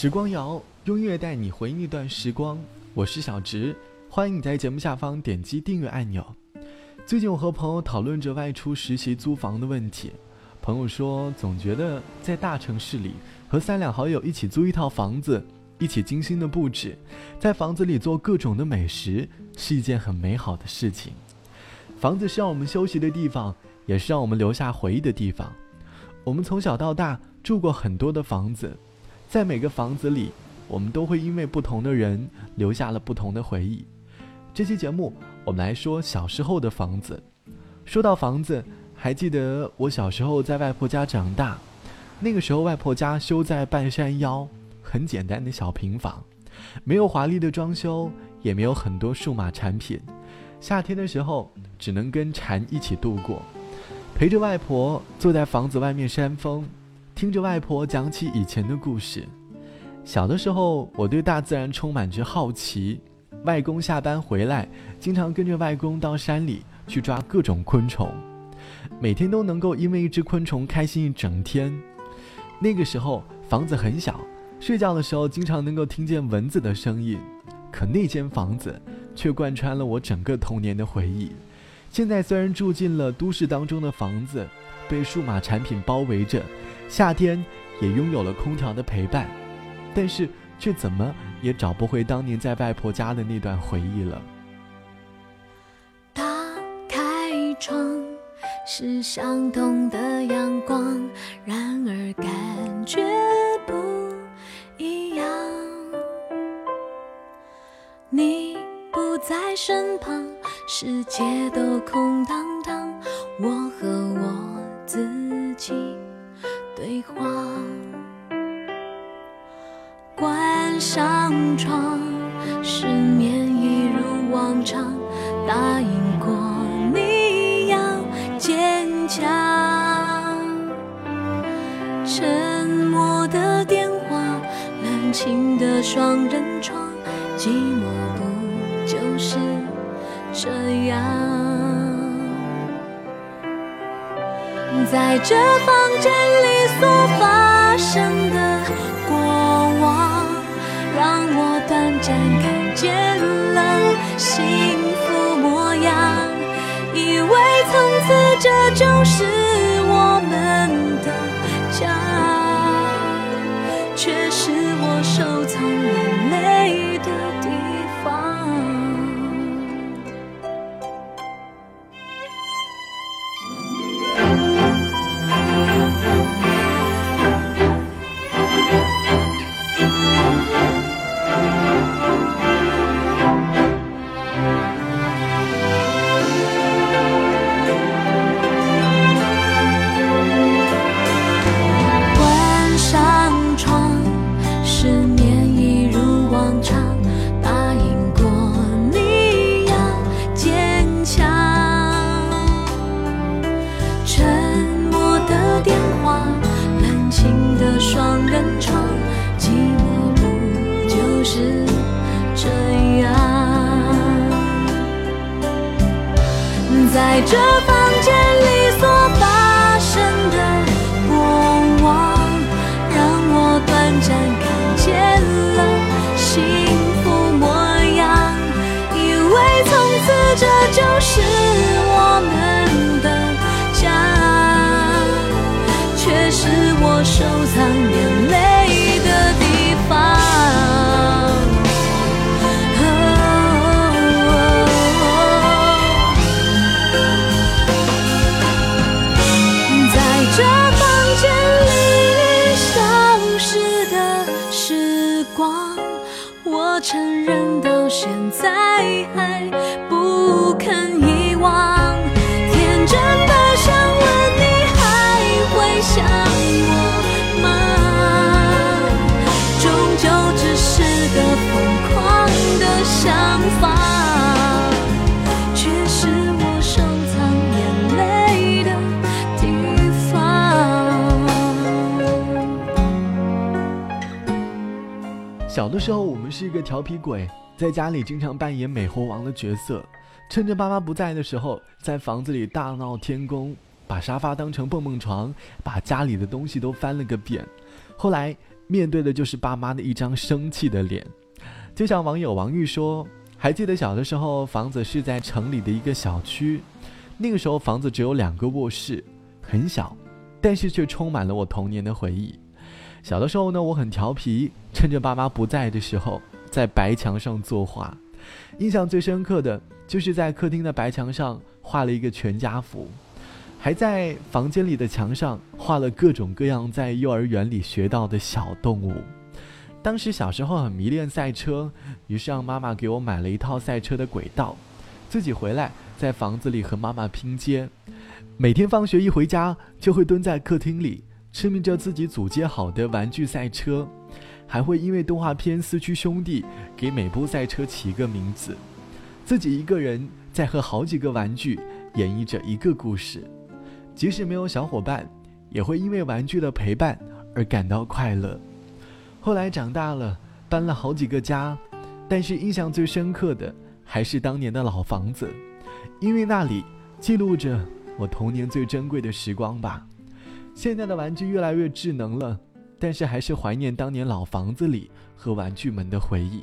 时光谣用音乐带你回忆一段时光，我是小植，欢迎你在节目下方点击订阅按钮。最近我和朋友讨论着外出实习租房的问题，朋友说总觉得在大城市里和三两好友一起租一套房子，一起精心的布置，在房子里做各种的美食，是一件很美好的事情。房子是让我们休息的地方，也是让我们留下回忆的地方。我们从小到大住过很多的房子。在每个房子里，我们都会因为不同的人留下了不同的回忆。这期节目，我们来说小时候的房子。说到房子，还记得我小时候在外婆家长大，那个时候外婆家修在半山腰，很简单的小平房，没有华丽的装修，也没有很多数码产品。夏天的时候，只能跟蝉一起度过，陪着外婆坐在房子外面扇风。听着外婆讲起以前的故事，小的时候我对大自然充满着好奇。外公下班回来，经常跟着外公到山里去抓各种昆虫，每天都能够因为一只昆虫开心一整天。那个时候房子很小，睡觉的时候经常能够听见蚊子的声音，可那间房子却贯穿了我整个童年的回忆。现在虽然住进了都市当中的房子，被数码产品包围着。夏天也拥有了空调的陪伴，但是却怎么也找不回当年在外婆家的那段回忆了。打开窗，是相同的阳光，然而感觉不一样。你不在身旁，世界都空荡荡，我和上床，失眠一如往常，答应过你要坚强。沉默的电话，冷清的双人床，寂寞不就是这样？在这房间里所发生的，让我短暂看见了幸福模样。以为从此这就是我们的家，却是我收藏眼泪的这在海。的时候，我们是一个调皮鬼，在家里经常扮演美猴王的角色，趁着爸妈不在的时候，在房子里大闹天宫。把沙发当成蹦蹦床，把家里的东西都翻了个遍。后来面对的就是爸妈的一张生气的脸。就像网友王玉说：“还记得小的时候，房子是在城里的一个小区，那个时候房子只有两个卧室，很小，但是却充满了我童年的回忆。小的时候呢，我很调皮，趁着爸妈不在的时候，在白墙上作画。印象最深刻的就是在客厅的白墙上画了一个全家福。”还在房间里的墙上画了各种各样在幼儿园里学到的小动物。当时小时候很迷恋赛车，于是让妈妈给我买了一套赛车的轨道，自己回来在房子里和妈妈拼接。每天放学一回家，就会蹲在客厅里痴迷着自己组接好的玩具赛车，还会因为动画片《四驱兄弟》给每部赛车起一个名字，自己一个人在和好几个玩具演绎着一个故事。即使没有小伙伴，也会因为玩具的陪伴而感到快乐。后来长大了，搬了好几个家，但是印象最深刻的还是当年的老房子，因为那里记录着我童年最珍贵的时光吧。现在的玩具越来越智能了，但是还是怀念当年老房子里和玩具们的回忆。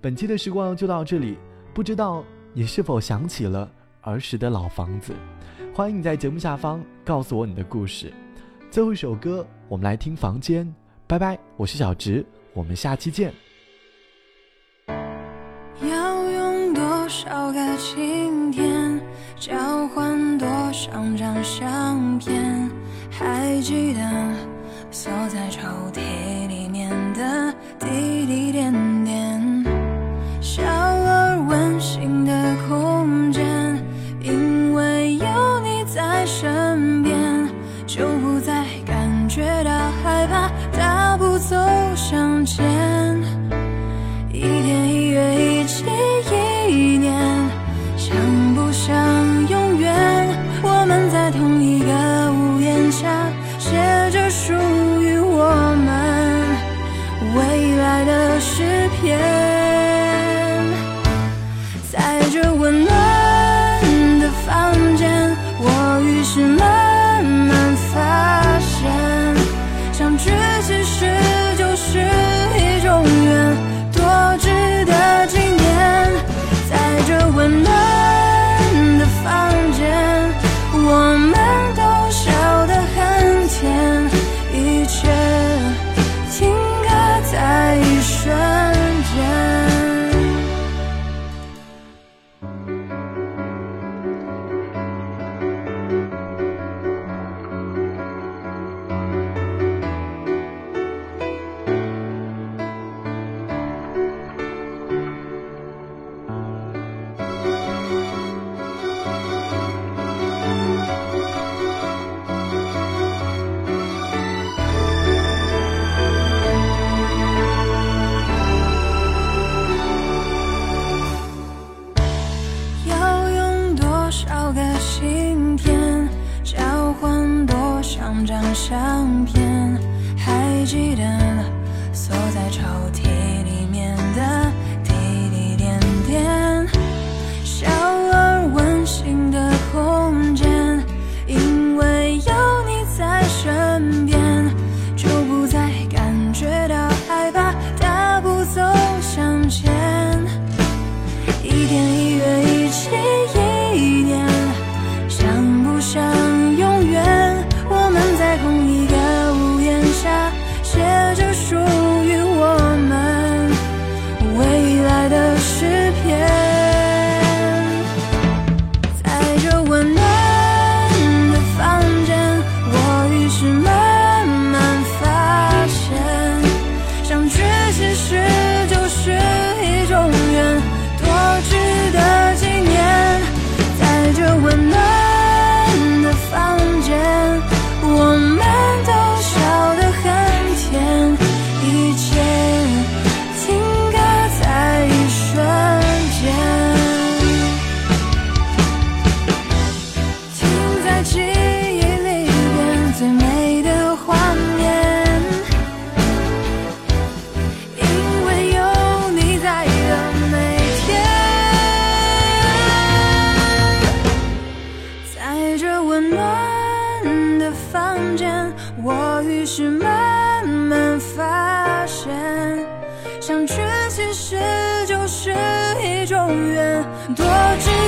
本期的时光就到这里，不知道你是否想起了儿时的老房子？欢迎你在节目下方告诉我你的故事。最后一首歌，我们来听《房间》。拜拜，我是小直，我们下期见。要用多少个晴天交换多少张相片？还记得锁在抽屉里面的滴滴点点，小而温馨的空间，因为有你在身边，就不再感觉到害怕，大步走向前。少个晴天交换多少张相片？还记得锁在抽屉里面的相聚其实就是一种缘，多知。